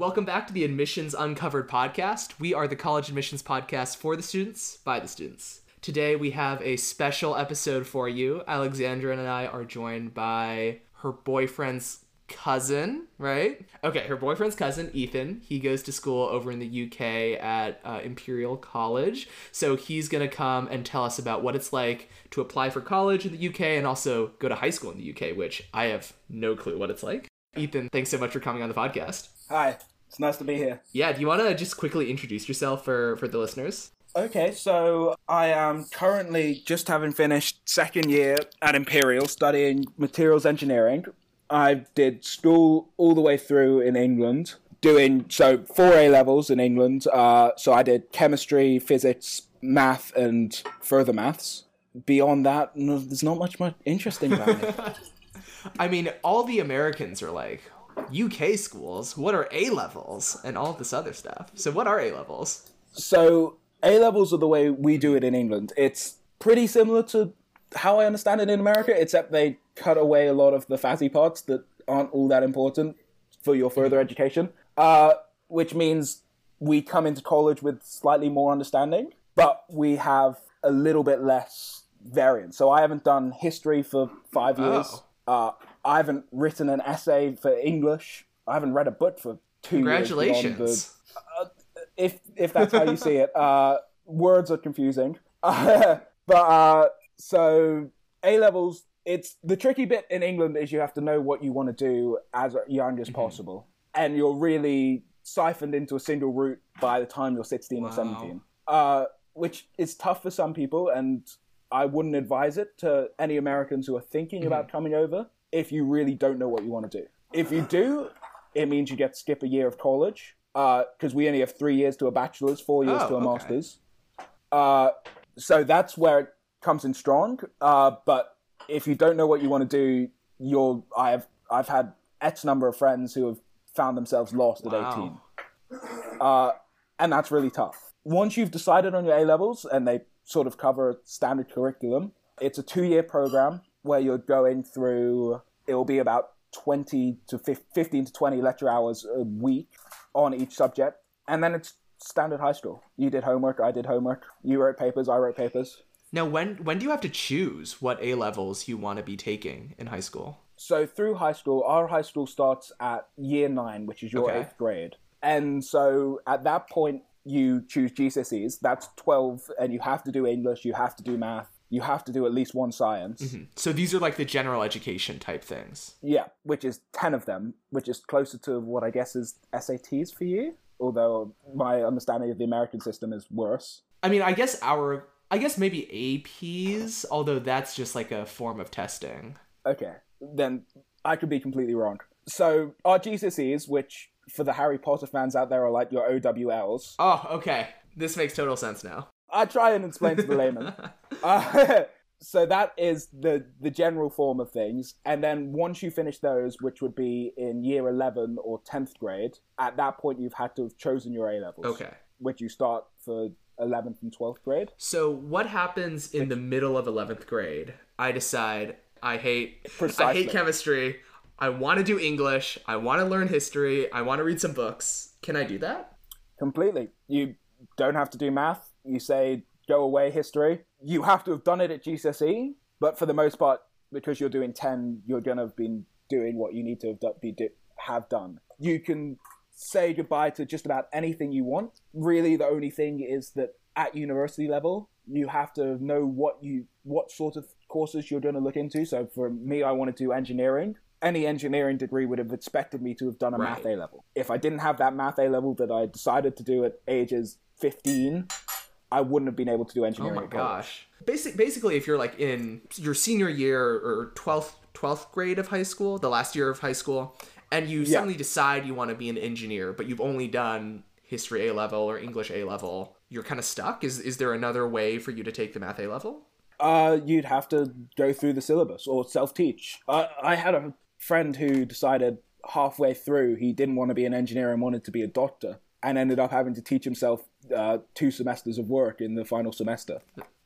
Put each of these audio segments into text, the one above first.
Welcome back to the Admissions Uncovered podcast. We are the college admissions podcast for the students, by the students. Today we have a special episode for you. Alexandra and I are joined by her boyfriend's cousin, right? Okay, her boyfriend's cousin, Ethan. He goes to school over in the UK at uh, Imperial College. So he's going to come and tell us about what it's like to apply for college in the UK and also go to high school in the UK, which I have no clue what it's like. Ethan, thanks so much for coming on the podcast. Hi, it's nice to be here. Yeah, do you want to just quickly introduce yourself for, for the listeners? Okay, so I am currently just having finished second year at Imperial studying materials engineering. I did school all the way through in England, doing so four A levels in England. Uh, so I did chemistry, physics, math, and further maths. Beyond that, no, there's not much much interesting about it. I mean, all the Americans are like, UK schools, what are A levels? And all this other stuff. So, what are A levels? So A levels are the way we do it in England. It's pretty similar to how I understand it in America, except they cut away a lot of the fatty parts that aren't all that important for your further education. Uh, which means we come into college with slightly more understanding, but we have a little bit less variance. So I haven't done history for five years. Oh. Uh, I haven't written an essay for English. I haven't read a book for two years. beyond the- Congratulations. if if that's how you see it. Uh, words are confusing, but uh, so A levels. It's the tricky bit in England is you have to know what you want to do as young as possible, and you're really siphoned into a single route by the time you're 16 or 17, uh, which is tough for some people, and I wouldn't advise it to any Americans who are thinking about coming over if you really don't know what you want to do. If you do, it means you get to skip a year of college because we only have three years to a bachelor's, four years Oh, to a okay. master's. Uh, so that's where it comes in strong. Uh, but if you don't know what you want to do, you'll. I have I've had X number of friends who have found themselves lost at Wow. 18 uh, and that's really tough. Once you've decided on your A levels and they sort of cover a standard curriculum, it's a two year program where you're going through, it will be about 20 to 15 to 20 lecture hours a week on each subject. And then it's standard high school. You did homework, I did homework. You wrote papers, I wrote papers. Now, when when do you have to choose what A levels you want to be taking in high school? So through high school, our high school starts at year nine, which is your Okay. eighth grade. And so at that point, you choose GCSEs. That's 12, and you have to do English, you have to do math, you have to do at least one science. Mm-hmm. So these are like the general education type things. Yeah, which is 10 of them, which is closer to what I guess is SATs for you. Although my understanding of the American system is worse. I mean, I guess our I guess maybe APs, although that's just like a form of testing. Okay, then I could be completely wrong. So our GCSEs, which for the Harry Potter fans out there are like your OWLs, Oh, okay. This makes total sense now. I try and explain to the layman. Uh, so that is the the general form of things, and then once you finish those, which would be in year eleven or tenth grade, at that point you've had to have chosen your A levels. Okay. Which you start for eleventh and twelfth grade. So what happens in the middle of 11th grade? I decide I hate I hate chemistry. I want to do English. I want to learn history. I want to read some books. Can I do that? Completely. You don't have to do math. You say go away history. You have to have done it at GCSE, but for the most part, because you're doing ten, you're gonna have been doing what you need to have, do- have done. You can say goodbye to just about anything you want. Really, the only thing is that at university level, you have to know what you what sort of courses you're going to look into. So for me, I want to do engineering. Any engineering degree would have expected me to have done a math A level. If I didn't have that math A level that I decided to do at ages 15, I wouldn't have been able to do engineering. Oh my gosh. Basic, basically, if you're like in your senior year or 12th, 12th grade of high school, the last year of high school, and you suddenly decide you want to be an engineer, but you've only done history A level or English A level, you're kind of stuck. Is, is there another way for you to take the math A level? Uh, you'd have to go through the syllabus or self-teach. I, I had a friend who decided halfway through he didn't want to be an engineer and wanted to be a doctor, and ended up having to teach himself uh, two semesters of work in the final semester.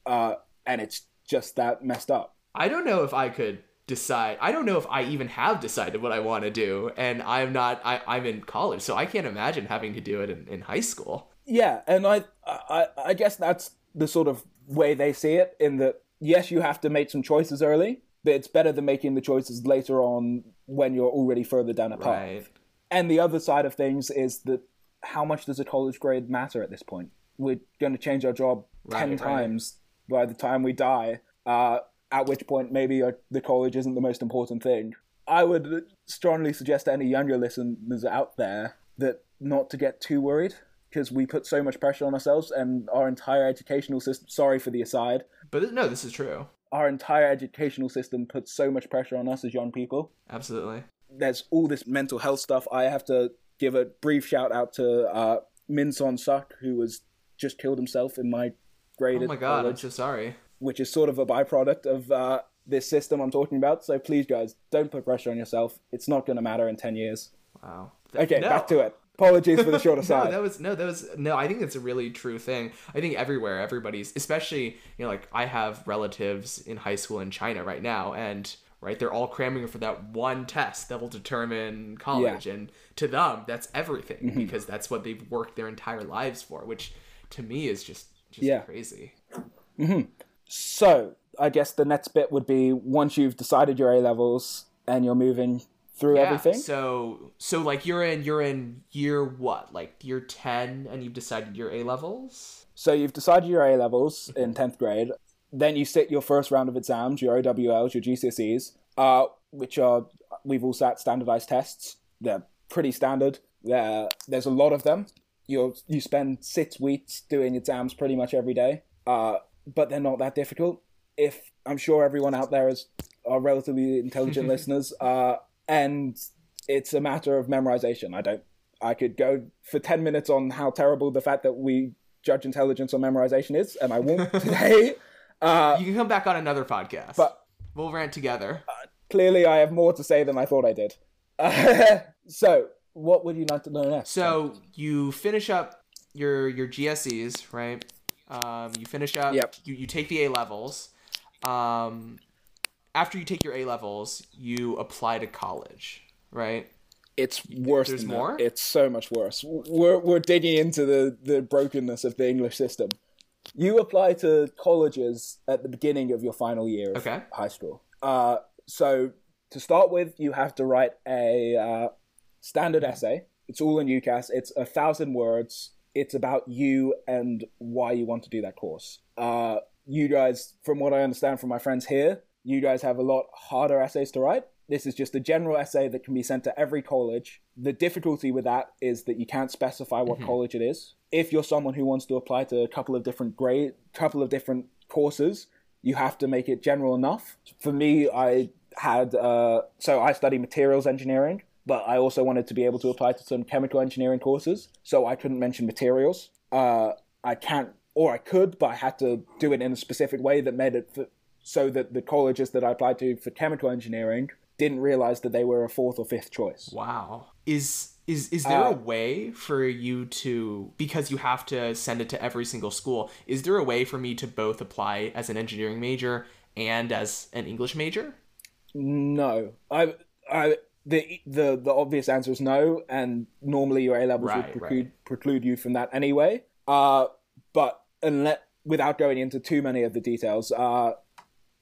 Uh, and it's just that messed up. I don't know if I could decide. I don't know if I even have decided what I want to do, and I'm not. I, I'm in college, so I can't imagine having to do it in, in high school. Yeah, and I, I, I guess that's the sort of way they see it. In that, yes, you have to make some choices early, but it's better than making the choices later on when you're already further down a path. Right. And the other side of things is that how much does a college grade matter at this point? We're going to change our job Right, ten right. times by the time we die. Uh, at which point, maybe uh, the college isn't the most important thing. I would strongly suggest to any younger listeners out there that not to get too worried because we put so much pressure on ourselves and our entire educational system. Sorry for the aside. But no, this is true. Our entire educational system puts so much pressure on us as young people Absolutely. there's all this mental health stuff. I have to give a brief shout out to uh, Min Son Suk, who was just killed himself in my grade Oh my god, I'm so sorry. which is sort of a byproduct of uh, this system I'm talking about. So please, guys, don't put pressure on yourself. It's not going to matter in 10 years. Wow. Okay, No. back to it. Apologies for the short No, aside. that was no, that was no. I think it's a really true thing. I think everywhere, everybody's, especially you know, like I have relatives in high school in China right now, and right, they're all cramming for that one test that will determine college, and to them, that's everything Mm-hmm. because that's what they've worked their entire lives for, which to me is just just Yeah. crazy. So I guess the next bit would be once you've decided your A levels and you're moving through Yeah. everything. So so like you're in you're in year what like year ten, and you've decided your A levels. So you've decided your A levels in tenth grade. Then you sit your first round of exams, your OWLs, your GCSEs, uh, which are we've all sat standardized tests. They're pretty standard. There, there's a lot of them. You you spend six weeks doing exams pretty much every day, uh, but they're not that difficult. If I'm sure everyone out there is are relatively intelligent listeners, uh, and it's a matter of memorization. I don't. I could go for ten minutes on how terrible the fact that we judge intelligence on memorization is, and I won't today. Uh, You can come back on another podcast. but we'll rant together. clearly, I have more to say than I thought I did. so, what would you like to know next? So you finish up your your GSEs, right? Um, you finish up. Yep. You, you take the A levels. Um, after you take your A levels, you apply to college, right? it's worse. there's than that. more? It's so much worse. We're we're digging into the the brokenness of the English system. You apply to colleges at the beginning of your final year of Okay. high school. Uh, so to start with, you have to write a uh, standard essay. It's all in UCAS. It's a thousand words. It's about you and why you want to do that course. Uh, you guys, from what I understand from my friends here, you guys have a lot harder essays to write. This is just a general essay that can be sent to every college. The difficulty with that is that you can't specify what college it is. If you're someone who wants to apply to a couple of different grade, couple of different courses, you have to make it general enough. For me, I had uh, so I study materials engineering, but I also wanted to be able to apply to some chemical engineering courses, so I couldn't mention materials. Uh, I can't, or I could, but I had to do it in a specific way that made it f- so that the colleges that I applied to for chemical engineering didn't realize that they were a fourth or fifth choice. Wow. Is is is there Uh, a way for you to because you have to send it to every single school? Is there a way for me to both apply as an engineering major and as an English major? No, I, I, the the the obvious answer is no, and normally your A levels Right, would preclude right. preclude you from that anyway. Uh, but unless without going into too many of the details, uh,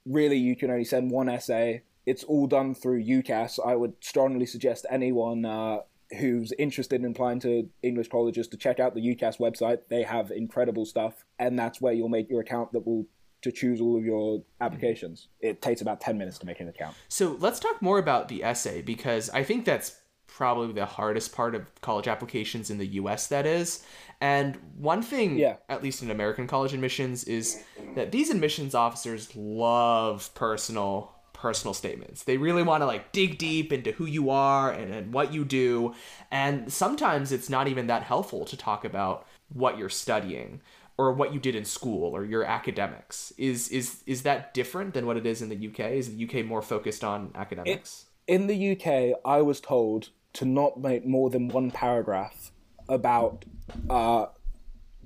really you can only send one essay. It's all done through UCAS. I would strongly suggest anyone uh, who's interested in applying to English colleges to check out the UCAS website. They have incredible stuff, and that's where you'll make your account that will to choose all of your applications. Mm-hmm. It takes about ten minutes to make an account. So let's talk more about the essay because I think that's probably the hardest part of college applications in the US that is. And one thing, Yeah. at least in American college admissions, is that these admissions officers love personal personal statements. They really want to like dig deep into who you are and, and what you do. And sometimes it's not even that helpful to talk about what you're studying or what you did in school or your academics. Is is is that different than what it is in the UK? Is the UK more focused on academics? in the UK, I was told to not make more than one paragraph about uh,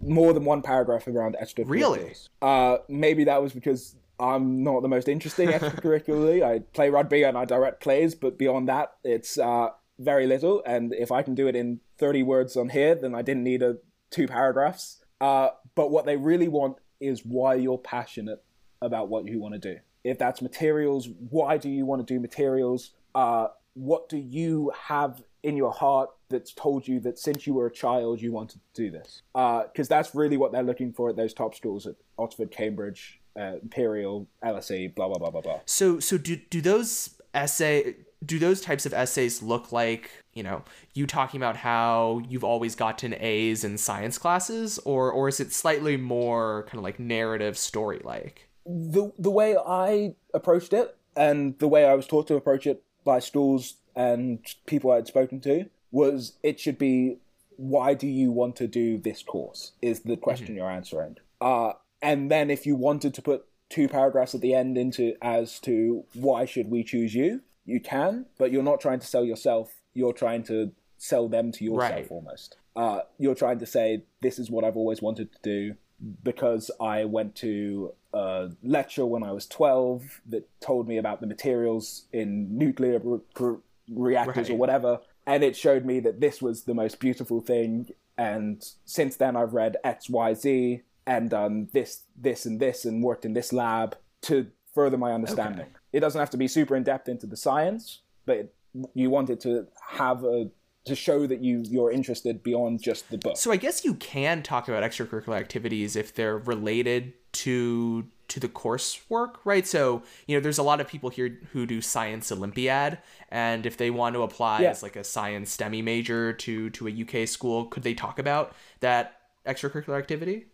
more than one paragraph around extracurriculars. Really? Uh, maybe that was because I'm not the most interesting extracurricularly. I play rugby and I direct plays, but beyond that, it's uh, very little. And if I can do it in 30 words on here, then I didn't need a two paragraphs. Uh, but what they really want is why you're passionate about what you want to do. If that's materials, why do you want to do materials? Uh, what do you have in your heart that's told you that since you were a child you wanted to do this? Because uh, that's really what they're looking for at those top schools at Oxford, Cambridge, uh, Imperial, LSE, blah blah blah blah blah. So so do do those essay do those types of essays look like you know you talking about how you've always gotten A's in science classes, or or is it slightly more kind of like narrative story like? The the way I approached it and the way I was taught to approach it by schools and people I had spoken to was it should be why do you want to do this course is the question mm-hmm. you're answering. Uh, and then if you wanted to put two paragraphs at the end into as to why should we choose you, you can, but you're not trying to sell yourself. You're trying to sell them to yourself right. almost. Uh, you're trying to say this is what I've always wanted to do because I went to a lecture when I was 12 that told me about the materials in nuclear re- reactors right. or whatever, and it showed me that this was the most beautiful thing. And since then, I've read X, Y, Z, and done this, this, and this, and worked in this lab to further my understanding. Okay. It doesn't have to be super in depth into the science, but you want it to have a to show that you you're interested beyond just the book. So I guess you can talk about extracurricular activities if they're related to to the coursework, right? So, you know, there's a lot of people here who do science Olympiad, and if they want to apply yeah. as like a science STEMI major to to a UK school, could they talk about that extracurricular activity?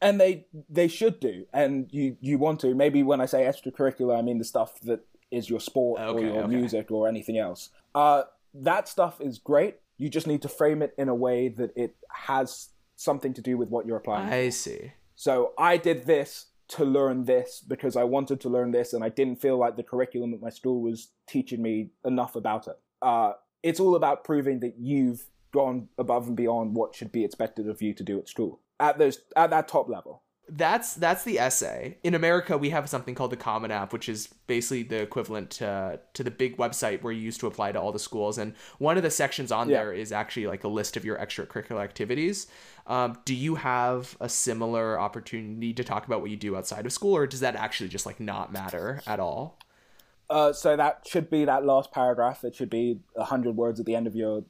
And they they should do, and you you want to. Maybe when I say extracurricular, I mean the stuff that is your sport okay, or your okay. music or anything else. Uh, that stuff is great. You just need to frame it in a way that it has something to do with what you're applying. I see. So I did this to learn this because I wanted to learn this and I didn't feel like the curriculum at my school was teaching me enough about it. Uh, it's all about proving that you've gone above and beyond what should be expected of you to do at school at those at that top level that's that's the essay. In America, we have something called the Common App, which is basically the equivalent to to the big website where you used to apply to all the schools. And one of the sections on yeah. there is actually like a list of your extracurricular activities. Um, do you have a similar opportunity to talk about what you do outside of school, or does that actually just like not matter at all? Uh, so that should be that last paragraph. It should be hundred words at the end of your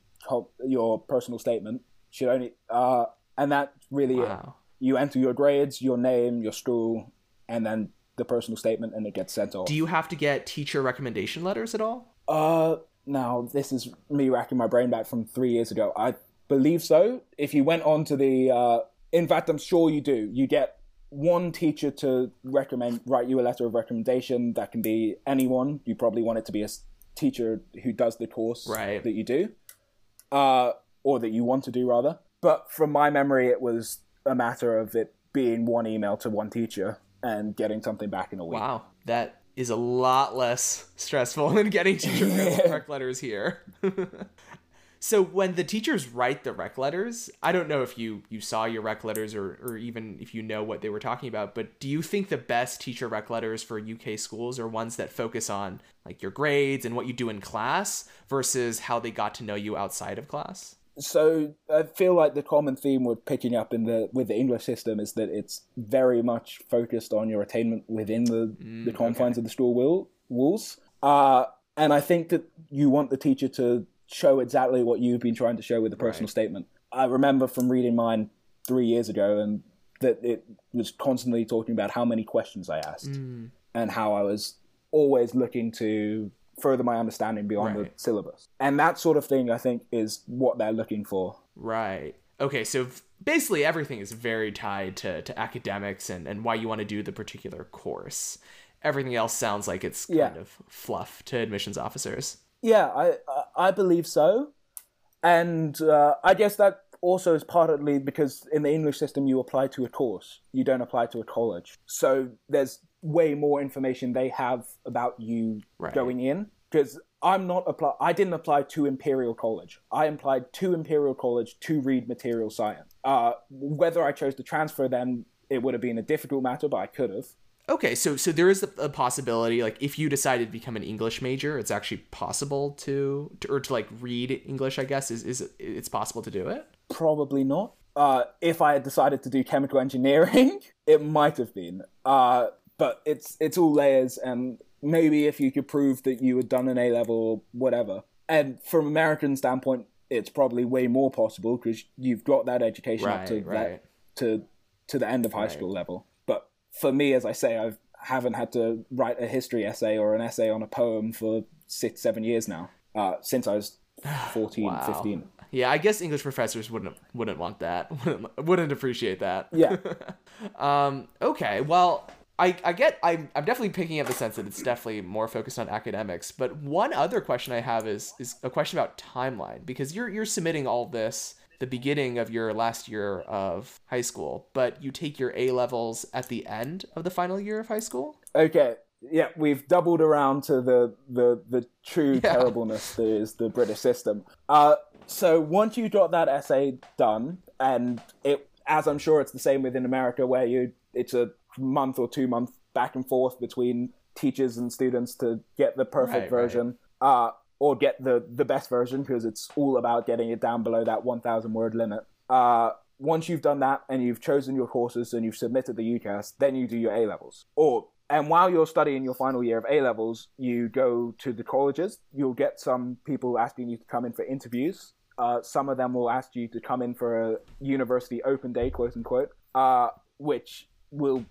your personal statement. Should only uh, and that really wow you enter your grades, your name, your school, and then the personal statement, and it gets sent off. Do you have to get teacher recommendation letters at all? Uh, now this is me racking my brain back from three years ago. I believe so. If you went on to the, uh, in fact, I'm sure you do. You get one teacher to recommend, write you a letter of recommendation. That can be anyone. You probably want it to be a teacher who does the course right. that you do, uh, or that you want to do rather. But from my memory, it was a matter of it being one email to one teacher and getting something back in a week. Wow, that is a lot less stressful than getting teacher correct letters here. so when the teachers write the rec letters, I don't know if you you saw your rec letters or or even if you know what they were talking about, but do you think the best teacher rec letters for UK schools are ones that focus on like your grades and what you do in class versus how they got to know you outside of class? so I feel like the common theme we're picking up in the with the English system is that it's very much focused on your attainment within the, mm, the confines okay. of the school will, walls. Uh, and I think that you want the teacher to show exactly what you've been trying to show with the personal right. statement. I remember from reading mine three years ago, and that it was constantly talking about how many questions I asked mm. and how I was always looking to further my understanding beyond right. the syllabus. And that sort of thing, I think, is what they're looking for. Right. Okay, so basically everything is very tied to, to academics and, and why you want to do the particular course. Everything else sounds like it's kind yeah. of fluff to admissions officers. Yeah, I I believe so, and uh, I guess that also is partly because in the English system you apply to a course, you don't apply to a college. So there's way more information they have about you right. going in because I'm not apply. I didn't apply to Imperial College. I applied to Imperial College to read material science. Uh, whether I chose to transfer then it would have been a difficult matter, but I could have. Okay, so so there is a, a possibility, like if you decided to become an English major, it's actually possible to, to or to like read English. I guess is is it's possible to do it. Probably not. Uh, if I had decided to do chemical engineering, it might have been. Uh, but it's it's all layers, and maybe if you could prove that you had done an A level or whatever. And from American standpoint, it's probably way more possible because you've got that education up to Right, that to to the end of high Right. school level. For me, as I say, I haven't had to write a history essay or an essay on a poem for six, seven years now, uh, since I was 14, Wow. 15. Yeah, I guess English professors wouldn't wouldn't want that. Wouldn't, wouldn't appreciate that. Yeah. Um. Okay. Well, I I get I'm I'm definitely picking up the sense that it's definitely more focused on academics. But one other question I have is is a question about timeline because you're you're submitting all this the beginning of your last year of high school, but you take your A levels at the end of the final year of high school. Okay. Yeah, we've doubled around to the the, the true Yeah. terribleness that is the British system. Uh, so once you got that essay done, and it, as I'm sure it's the same within America, where you it's a month or two month back and forth between teachers and students to get the perfect Right, right. version, uh, or get the the best version because it's all about getting it down below that 1,000 word limit. Uh, once you've done that and you've chosen your courses and you've submitted the UCAS, then you do your A levels. Or and while you're studying your final year of A levels, you go to the colleges. You'll get some people asking you to come in for interviews. Uh, some of them will ask you to come in for a university open day, quote unquote, uh, which will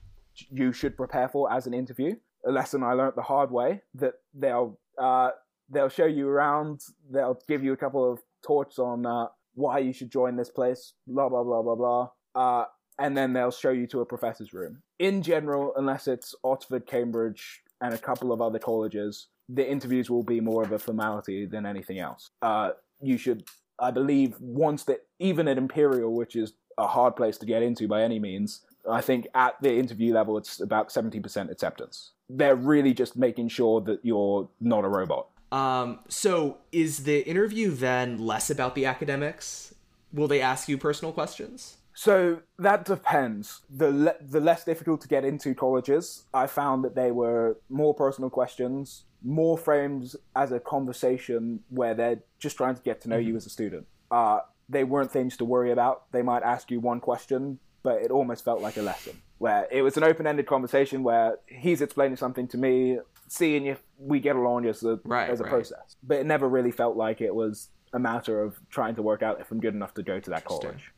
you should prepare for as an interview. A lesson I learned the hard way that they'll uh, they'll show you around. They'll give you a couple of talks on uh, why you should join this place. Blah blah blah blah blah. Uh, and then they'll show you to a professor's room. In general, unless it's Oxford, Cambridge, and a couple of other colleges, the interviews will be more of a formality than anything else. Uh, you should, I believe, once that even at Imperial, which is a hard place to get into by any means, I think at the interview level it's about seventy percent acceptance. They're really just making sure that you're not a robot. Um. So is the interview then less about the academics? Will they ask you personal questions? So that depends. The le- the less difficult to get into colleges, I found that they were more personal questions, more framed as a conversation where they're just trying to get to know you as a student. Uh, they weren't things to worry about. They might ask you one question, but it almost felt like a lesson where it was an open-ended conversation where he's explaining something to me, seeing if we get along as a Right, as a right. process. But it never really felt like it was a matter of trying to work out if I'm good enough to go to that college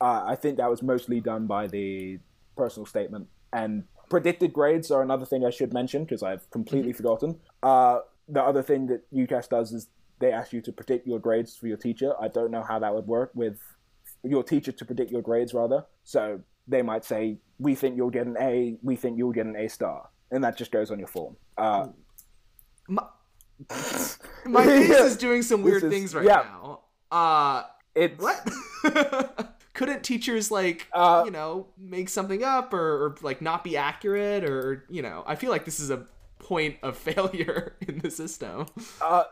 uh, I think that was mostly done by the personal statement. And predicted grades are another thing I should mention because I've completely forgotten. Uh, the other thing that UCAS does is they ask you to predict your grades for your teacher. I don't know how that would work with your teacher to predict your grades, rather. So they might say, We think you'll get an A, we think you'll get an A star. And that just goes on your form. Uh, My, my face is doing some weird is- things right yeah. now. Uh, it's, what? Couldn't teachers like Uh, you know make something up or, or like not be accurate or you know? I feel like this is a point of failure in the system. Uh,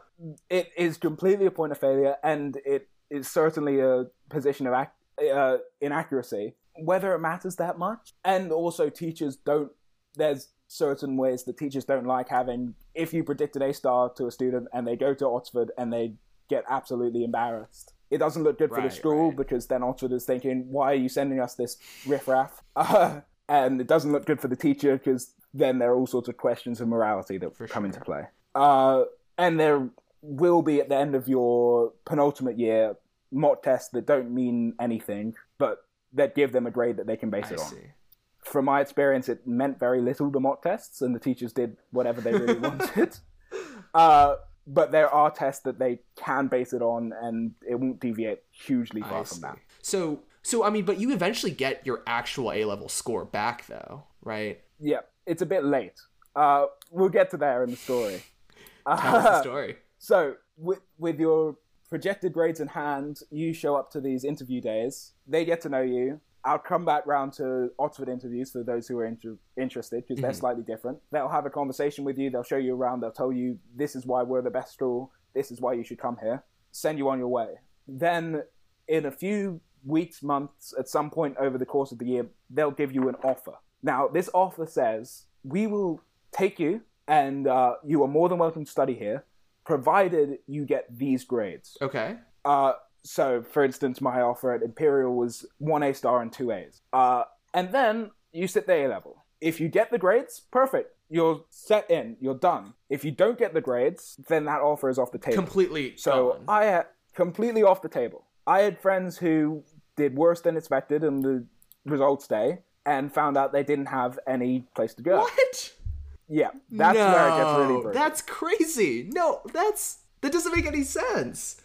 it is completely a point of failure, and it is certainly a position of ac- uh, inaccuracy. Whether it matters that much, and also teachers don't. There's certain ways that teachers don't like having. If you predicted a star to a student and they go to Oxford and they get absolutely embarrassed, it doesn't look good for the school right. because then Oxford is thinking, "Why are you sending us this riffraff?" Uh, and it doesn't look good for the teacher because then there are all sorts of questions of morality that For come sure. into play. Uh, and there will be at the end of your penultimate year mock tests that don't mean anything, but that give them a grade that they can base I it on. see. From my experience, it meant very little the mock tests, and the teachers did whatever they really wanted. Uh, but there are tests that they can base it on, and it won't deviate hugely far I from see. that. So so I mean, but you eventually get your actual A level score back though, right? Yeah, it's a bit late. Uh, we'll get to there in the story. Tell us the story. So, with, with your projected grades in hand, you show up to these interview days. They get to know you. I'll come back round to Oxford interviews for those who are inter- interested because they're Mhm. slightly different. They'll have a conversation with you. They'll show you around. They'll tell you this is why we're the best school. This is why you should come here. Send you on your way. Then, in a few weeks, months, at some point over the course of the year, they'll give you an offer. Now, this offer says we will take you, and uh, you are more than welcome to study here, provided you get these grades. Okay. Uh, so, for instance, my offer at Imperial was one A star and two A's. Uh, and then you sit the A level. If you get the grades, perfect. You're set in. You're done. If you don't get the grades, then that offer is off the table. Completely So gone. I had completely off the table. I had friends who did worse than expected in the results day and found out they didn't have any place to go. what? Yeah, that's no, where it gets really brutal. That's crazy. No, that's that doesn't make any sense.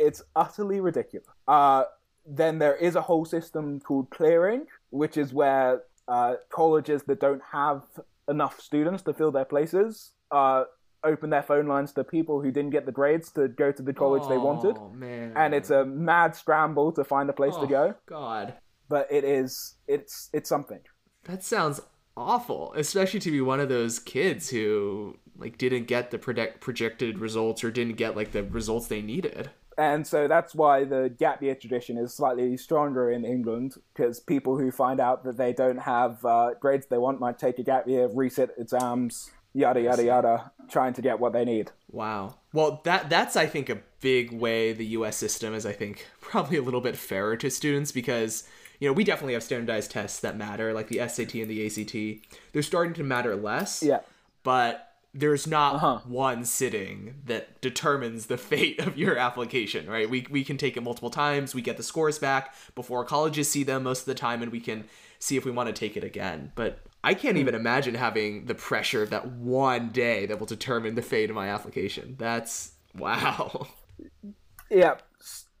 It's utterly ridiculous. Uh, then there is a whole system called clearing, which is where uh, colleges that don't have enough students to fill their places uh, open their phone lines to people who didn't get the grades to go to the college they wanted. Oh man. And it's a mad scramble to find a place oh, to go. God. But it is, it's, it's something. That sounds awful, especially to be one of those kids who like didn't get the predict- projected results or didn't get like the results they needed. And so that's why the gap year tradition is slightly stronger in England, because people who find out that they don't have uh, grades they want might take a gap year, resit exams, yada yada yada, trying to get what they need. Wow. Well, that that's I think a big way the US system is I think probably a little bit fairer to students because you know, we definitely have standardized tests that matter like the SAT and the ACT. They're starting to matter less. Yeah. But there's not Uh-huh. one sitting that determines the fate of your application, right? We we can take it multiple times, we get the scores back before colleges see them most of the time and we can see if we want to take it again. But I can't even imagine having the pressure of that one day that will determine the fate of my application. That's wow. Yeah.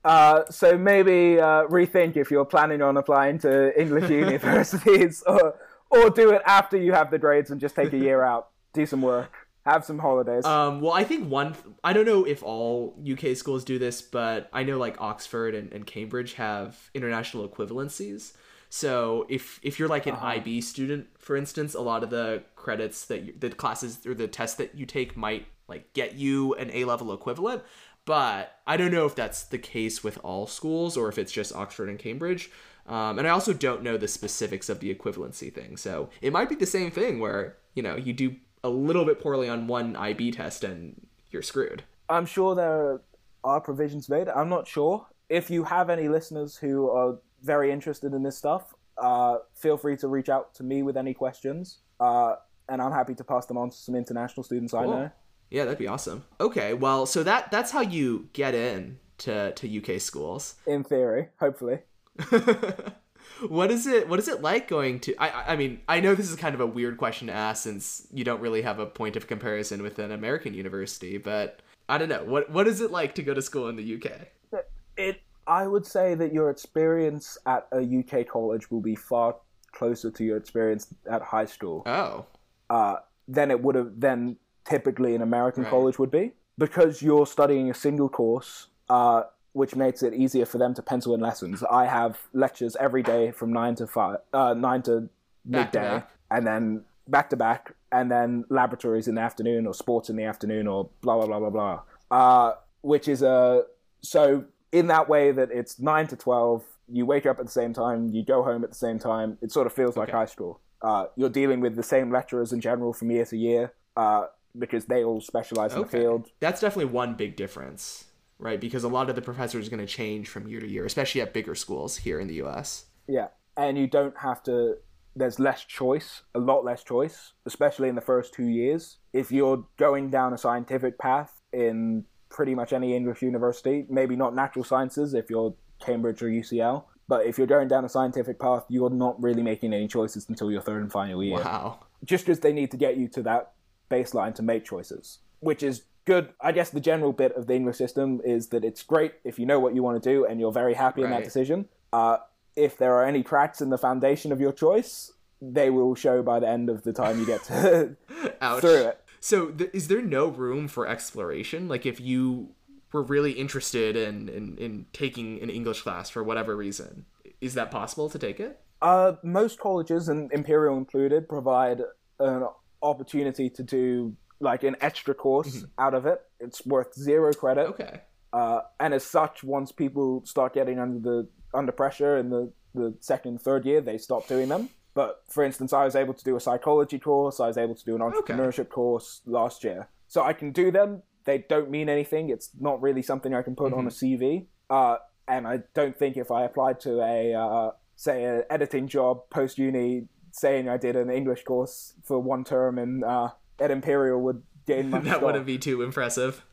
Uh, so maybe uh, rethink if you're planning on applying to English universities, or or do it after you have the grades and just take a year out, do some work, have some holidays. Um, well, I think one. I don't know if all UK schools do this, but I know like Oxford and, and Cambridge have international equivalencies. So if if you're like an IB student, for instance, a lot of the credits that you, the classes or the tests that you take might like get you an A level equivalent. But I don't know if that's the case with all schools or if it's just Oxford and Cambridge. Um, and I also don't know the specifics of the equivalency thing. So it might be the same thing where you know you do a little bit poorly on one IB test and you're screwed. I'm sure there are provisions made. I'm not sure. If you have any listeners who are very interested in this stuff, uh, feel free to reach out to me with any questions. Uh, and I'm happy to pass them on to some international students I know. Yeah, that'd be awesome. Okay, well, so that that's how you get in to, to UK schools. In theory, hopefully. what is it what is it like going to I I- mean, I know this is kind of a weird question to ask since you don't really have a point of comparison with an American university, but I don't know. What what is it like to go to school in the UK? It. I would say that your experience at a UK college will be far closer to your experience at high school Oh. uh, than it would have than typically an American Right. college would be because you're studying a single course, uh, which makes it easier for them to pencil in lessons. I have lectures every day from nine to five, uh, nine to Back to midday, back. and then back to back, and then laboratories in the afternoon or sports in the afternoon or blah blah blah blah blah. Uh, which is a so in that way that it's nine to twelve. You wake up at the same time, you go home at the same time. It sort of feels like Okay. high school. Uh, you're dealing with the same lecturers in general from year to year uh, because they all specialize in the field. That's definitely one big difference, right? Because a lot of the professors are going to change from year to year, especially at bigger schools here in the US. Yeah, and you don't have to. There's less choice, a lot less choice, especially in the first two years. If you're going down a scientific path in pretty much any English university, maybe not natural sciences if you're Cambridge or UCL, but if you're going down a scientific path, you're not really making any choices until your third and final year. Wow. Just because they need to get you to that baseline to make choices, which is good. I guess the general bit of the English system is that it's great if you know what you want to do and you're very happy in that Right. decision. Uh, if there are any cracks in the foundation of your choice, they will show by the end of the time you get to, Ouch. through it. So, th- is there no room for exploration? Like, if you were really interested in, in, in taking an English class for whatever reason, is that possible to take it? Uh, most colleges, and Imperial included, provide an opportunity to do like an extra course out of it. It's worth zero credit. Okay. Uh, and as such, once people start getting under the under pressure in the, the second third year, they stop doing them. But for instance, I was able to do a psychology course. I was able to do an entrepreneurship course last year, so I can do them. They don't mean anything. It's not really something I can put on a CV. Uh, and I don't think if I applied to a uh, say an editing job post uni, saying I did an English course for one term in uh, at Imperial would gain much. that wouldn't be too impressive.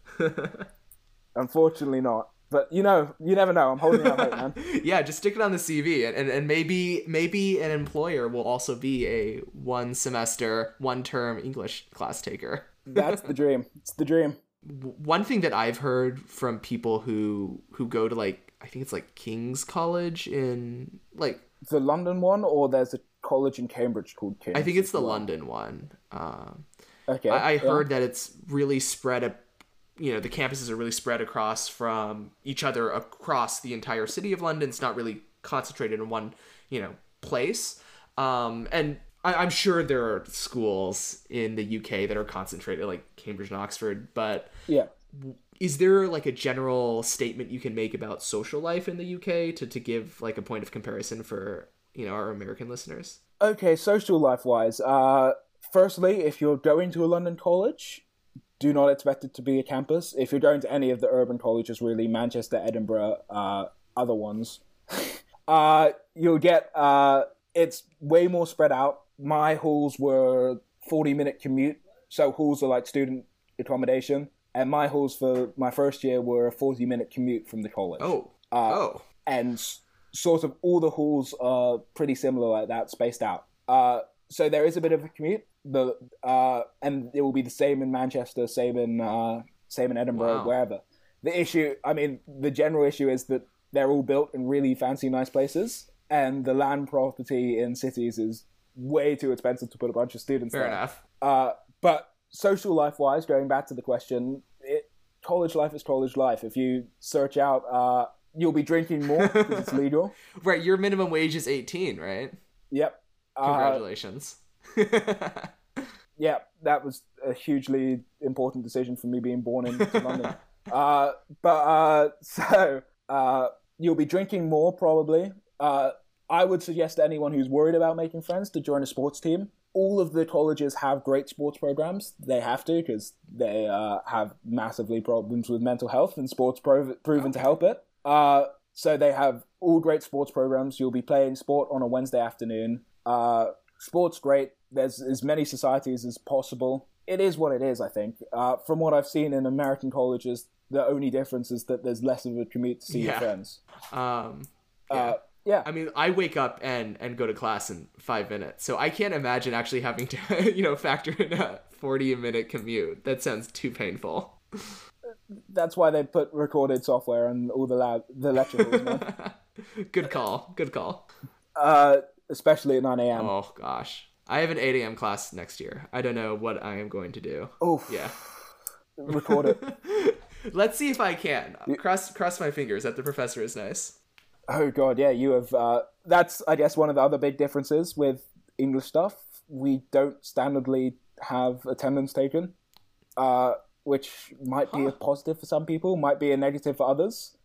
Unfortunately, not. But you know, you never know. I'm holding out hope, man. yeah, just stick it on the CV, and, and, and maybe maybe an employer will also be a one semester, one term English class taker. That's the dream. It's the dream. One thing that I've heard from people who who go to like I think it's like King's College in like The London one, or there's a college in Cambridge called King's. I think it's the London one. Um, Okay. I, I yeah. heard that it's really spread up. You know, the campuses are really spread across from each other across the entire city of London. It's not really concentrated in one, you know, place. Um, and I, I'm sure there are schools in the UK that are concentrated, like Cambridge and Oxford. But Yeah. is there like a general statement you can make about social life in the UK to to give like a point of comparison for you know our American listeners? Okay, social life wise, uh, firstly, if you're going to a London college, do not expect it to be a campus. If you're going to any of the urban colleges, really, Manchester, Edinburgh, uh, other ones, uh, you'll get, uh, it's way more spread out. My halls were 40 minute commute, so halls are like student accommodation, and my halls for my first year were a 40 minute commute from the college Oh, Uh, oh, and sort of all the halls are pretty similar like that, spaced out. So there is a bit of a commute. The uh, and it will be the same in Manchester, same in uh, same in Edinburgh, Wow. wherever. The issue, I mean, the general issue is that they're all built in really fancy, nice places, and the land property in cities is way too expensive to put a bunch of students fair there. enough. Uh, but social life wise, going back to the question, it, college life is college life. If you search out, uh, you'll be drinking more because it's legal. Right, your minimum wage is 18, right? Yep. Uh, Congratulations. yeah, that was a hugely important decision for me being born into London. Uh, but uh, so uh, you'll be drinking more probably. Uh, I would suggest to anyone who's worried about making friends to join a sports team. All of the colleges have great sports programs. They have to because they uh, have massively problems with mental health, and sports prov- proven to help it. Uh, so they have all great sports programs. You'll be playing sport on a Wednesday afternoon. Uh, sports great. There's as many societies as possible. It is what it is, I think. Uh, from what I've seen in American colleges, the only difference is that there's less of a commute to see your friends. um, yeah. Uh, yeah, I mean, I wake up and and go to class in five minutes, so I can't imagine actually having to, you know, factor in a forty minute commute. That sounds too painful. that's why they put recorded software in all the lab, the lecture halls. Good call. Good call. Uh, especially at 9 a.m. Oh gosh, I have an eight a.m. class next year. I don't know what I am going to do. Oh Yeah. record it. Let's see if I can. Cross cross my fingers that the professor is nice. Oh god, yeah, you have. Uh, that's I guess one of the other big differences with English stuff. We don't standardly have attendance taken, uh, which might be a positive for some people, might be a negative for others.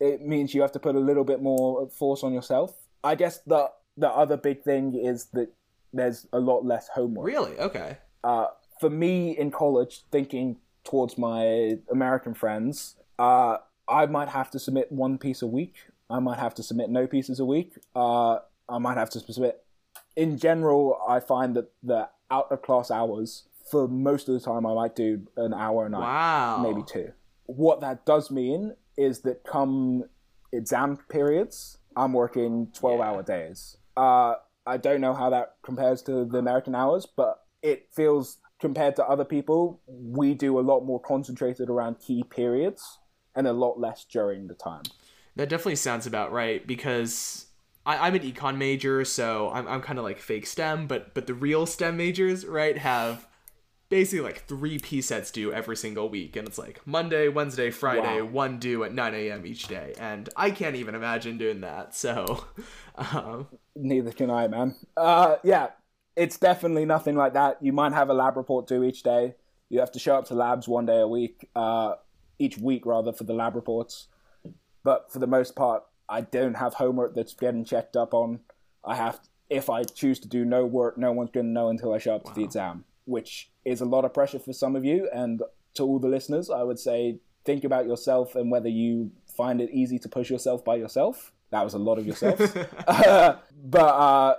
It means you have to put a little bit more force on yourself. I guess the the other big thing is that there's a lot less homework. Really? Okay. uh, for me in college, thinking towards my American friends, uh, I might have to submit one piece a week. I might have to submit no pieces a week. Uh, I might have to submit. In general, I find that the out of class hours, for most of the time, I might do an hour a night, Wow. maybe two. What that does mean is that come exam periods, I'm working 12 Yeah. hour days. Uh, I don't know how that compares to the American hours, but it feels compared to other people, we do a lot more concentrated around key periods and a lot less during the time. That definitely sounds about right because I, I'm an econ major, so I'm, I'm kind of like fake STEM, but but the real STEM majors, right, have basically like three P sets due every single week, and it's like Monday, Wednesday, Friday, Wow. one due at 9 a.m. each day, and I can't even imagine doing that. So, um, Neither can I, man. Uh, yeah, it's definitely nothing like that. You might have a lab report due each day. You have to show up to labs one day a week, uh, each week rather, for the lab reports. But for the most part, I don't have homework that's getting checked up on. I have, if I choose to do no work, no one's going to know until I show up wow. to the exam, which is a lot of pressure for some of you. And to all the listeners, I would say think about yourself and whether you find it easy to push yourself by yourself. That was a lot of yourself. uh, but uh,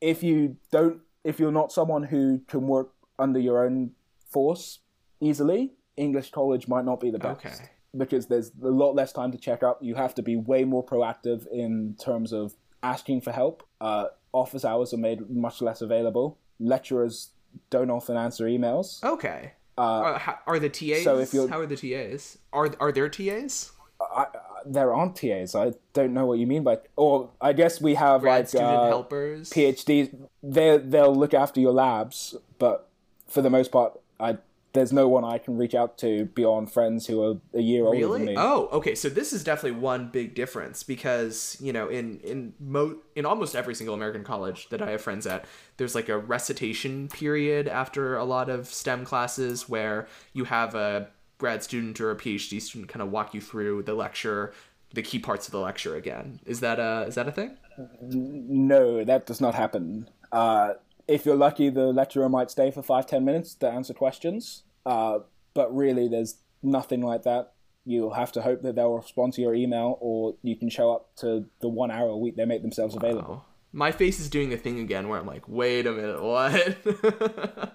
if you don't, if you're not someone who can work under your own force easily, English college might not be the best. Okay. Because there's a lot less time to check up. You have to be way more proactive in terms of asking for help. Uh, office hours are made much less available. Lecturers don't often answer emails. Okay. Uh, are, are, the TAs? So if you're, how are the TAs? Are are there TAs? I, there aren't TAs. I don't know what you mean by. Or I guess we have Grad like student uh, helpers, PhDs. They they'll look after your labs, but for the most part, I there's no one I can reach out to beyond friends who are a year older really? than me. Oh, okay. So this is definitely one big difference because you know in in mo in almost every single American college that I have friends at, there's like a recitation period after a lot of STEM classes where you have a grad student or a PhD student kind of walk you through the lecture, the key parts of the lecture again. Is that a is that a thing? No, that does not happen. Uh, if you're lucky, the lecturer might stay for five ten minutes to answer questions. Uh, but really, there's nothing like that. You'll have to hope that they'll respond to your email, or you can show up to the one hour a week they make themselves available. My face is doing the thing again where I'm like, wait a minute, what?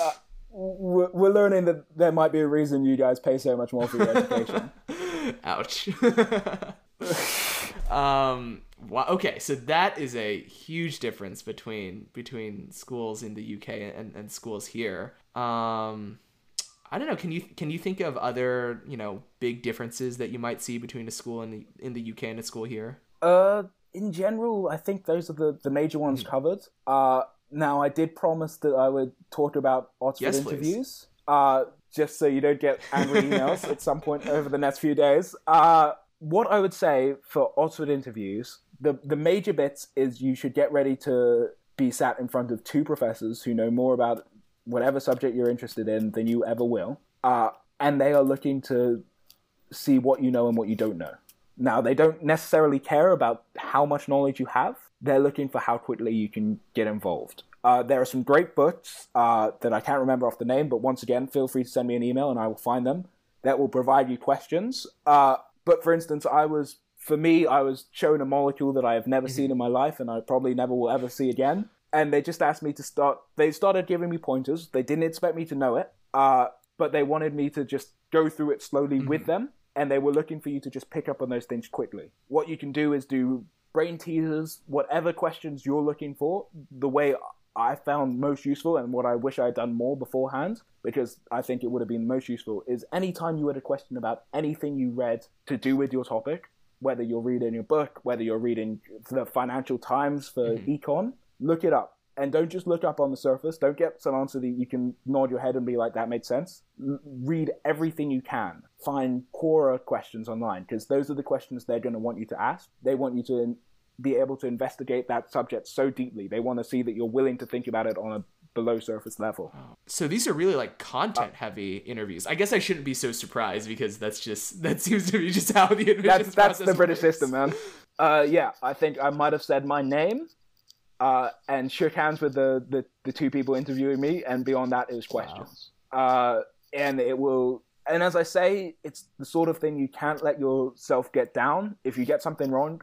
uh, we're learning that there might be a reason you guys pay so much more for your education. Ouch. um. Wow. Okay. So that is a huge difference between between schools in the UK and, and schools here. Um. I don't know. Can you can you think of other you know big differences that you might see between a school in the in the UK and a school here? Uh, in general, I think those are the the major ones mm. covered. Uh, now, I did promise that I would talk about Oxford yes, interviews, uh, just so you don't get angry emails at some point over the next few days. Uh, what I would say for Oxford interviews, the, the major bits is you should get ready to be sat in front of two professors who know more about whatever subject you're interested in than you ever will. Uh, and they are looking to see what you know and what you don't know. Now, they don't necessarily care about how much knowledge you have, they're looking for how quickly you can get involved. Uh, there are some great books uh, that I can't remember off the name, but once again, feel free to send me an email and I will find them that will provide you questions. Uh, but for instance, I was, for me, I was shown a molecule that I have never mm-hmm. seen in my life and I probably never will ever see again. And they just asked me to start, they started giving me pointers. They didn't expect me to know it, uh, but they wanted me to just go through it slowly mm-hmm. with them. And they were looking for you to just pick up on those things quickly. What you can do is do brain teasers, whatever questions you're looking for, the way I found most useful and what I wish I had done more beforehand, because I think it would have been most useful, is anytime you had a question about anything you read to do with your topic, whether you're reading your book, whether you're reading the Financial Times for mm-hmm. econ, look it up. And don't just look up on the surface. Don't get some answer that you can nod your head and be like, that made sense. L- read everything you can. Find Quora questions online because those are the questions they're going to want you to ask. They want you to be able to investigate that subject so deeply. They want to see that you're willing to think about it on a below surface level. So these are really like content heavy interviews. I guess I shouldn't be so surprised because that's just that seems to be just how the admissions That's that's the British system, man. Uh, yeah, I think I might have said my name uh, and shook hands with the, the, the two people interviewing me, and beyond that, it was questions. Wow. Uh, and it will. And as I say, it's the sort of thing you can't let yourself get down. If you get something wrong,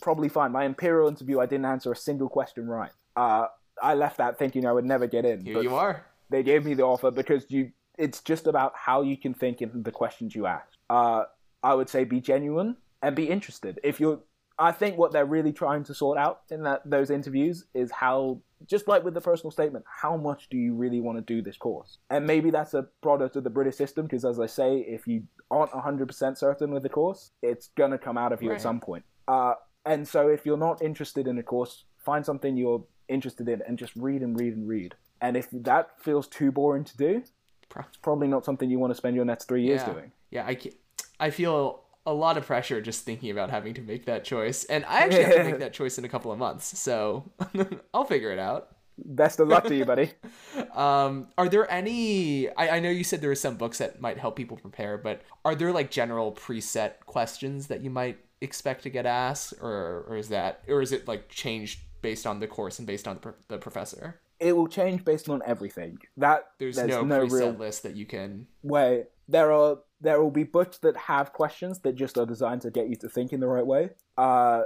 probably fine. My Imperial interview, I didn't answer a single question right. Uh, I left that thinking I would never get in. Here you are. They gave me the offer because you. It's just about how you can think in the questions you ask. Uh, I would say be genuine and be interested. If you're, I think what they're really trying to sort out in that those interviews is how, just like with the personal statement, how much do you really want to do this course? And maybe that's a product of the British system because, as I say, if you aren't 100% certain with the course, it's gonna come out of you right. at some point. Uh, and so if you're not interested in a course, find something you're interested in and just read and read and read. And if that feels too boring to do, it's probably not something you want to spend your next three years yeah. doing. Yeah, I, I feel a lot of pressure just thinking about having to make that choice. And I actually have to make that choice in a couple of months. So I'll figure it out. Best of luck to you, buddy. um, are there any? I, I know you said there are some books that might help people prepare, but are there like general preset questions that you might expect to get asked, or or is that or is it like changed based on the course and based on the, pro- the professor. It will change based on everything. That There's, there's, no, no, preset real list that you can. Wait, There are there will be books that have questions that just are designed to get you to think in the right way. Uh,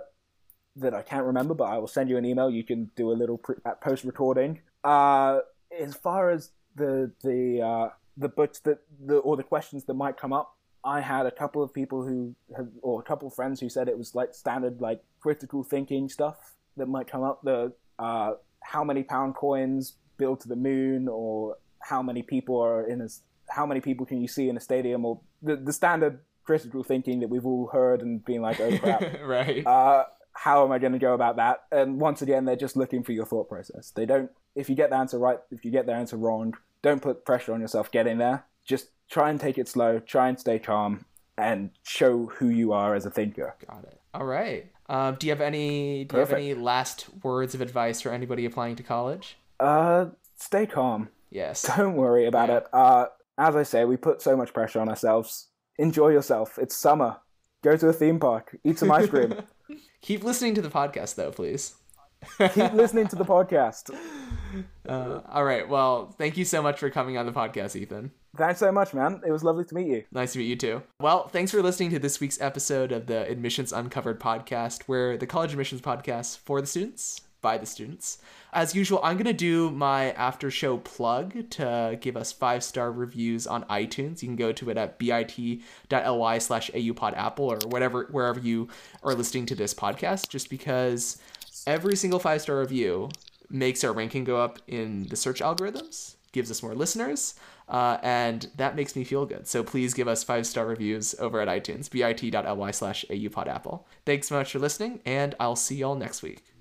that I can't remember, but I will send you an email. You can do a little pre- post recording. Uh, as far as the the uh, the books that the or the questions that might come up, I had a couple of people who have, or a couple of friends who said it was like standard like critical thinking stuff that might come up. The uh, how many pound coins build to the moon, or how many people are in a how many people can you see in a stadium, or the the standard critical thinking that we've all heard and been like, oh crap. right. uh, how am I going to go about that? And once again, they're just looking for your thought process. They don't. If you get the answer right, if you get the answer wrong, don't put pressure on yourself. Get in there. Just try and take it slow. Try and stay calm, and show who you are as a thinker. Got it. All right. Um, do you have any do you have any last words of advice for anybody applying to college? Uh, stay calm. Yes. Don't worry about Yeah. it. Uh, as I say, we put so much pressure on ourselves. Enjoy yourself. It's summer. Go to a theme park. Eat some ice cream. Keep listening to the podcast though, please. Keep listening to the podcast. Uh, all right. Well, thank you so much for coming on the podcast, Ethan. Thanks so much, man. It was lovely to meet you. Nice to meet you too. Well, thanks for listening to this week's episode of the Admissions Uncovered podcast, where the college admissions podcast for the students by the students. As usual, I'm going to do my after show plug to give us five star reviews on iTunes. You can go to it at bit.ly slash aupodapple or whatever, wherever you are listening to this podcast, just because every single five star review makes our ranking go up in the search algorithms, gives us more listeners, uh, and that makes me feel good. So please give us five star reviews over at iTunes, bit.ly slash aupodapple. Thanks so much for listening, and I'll see y'all next week.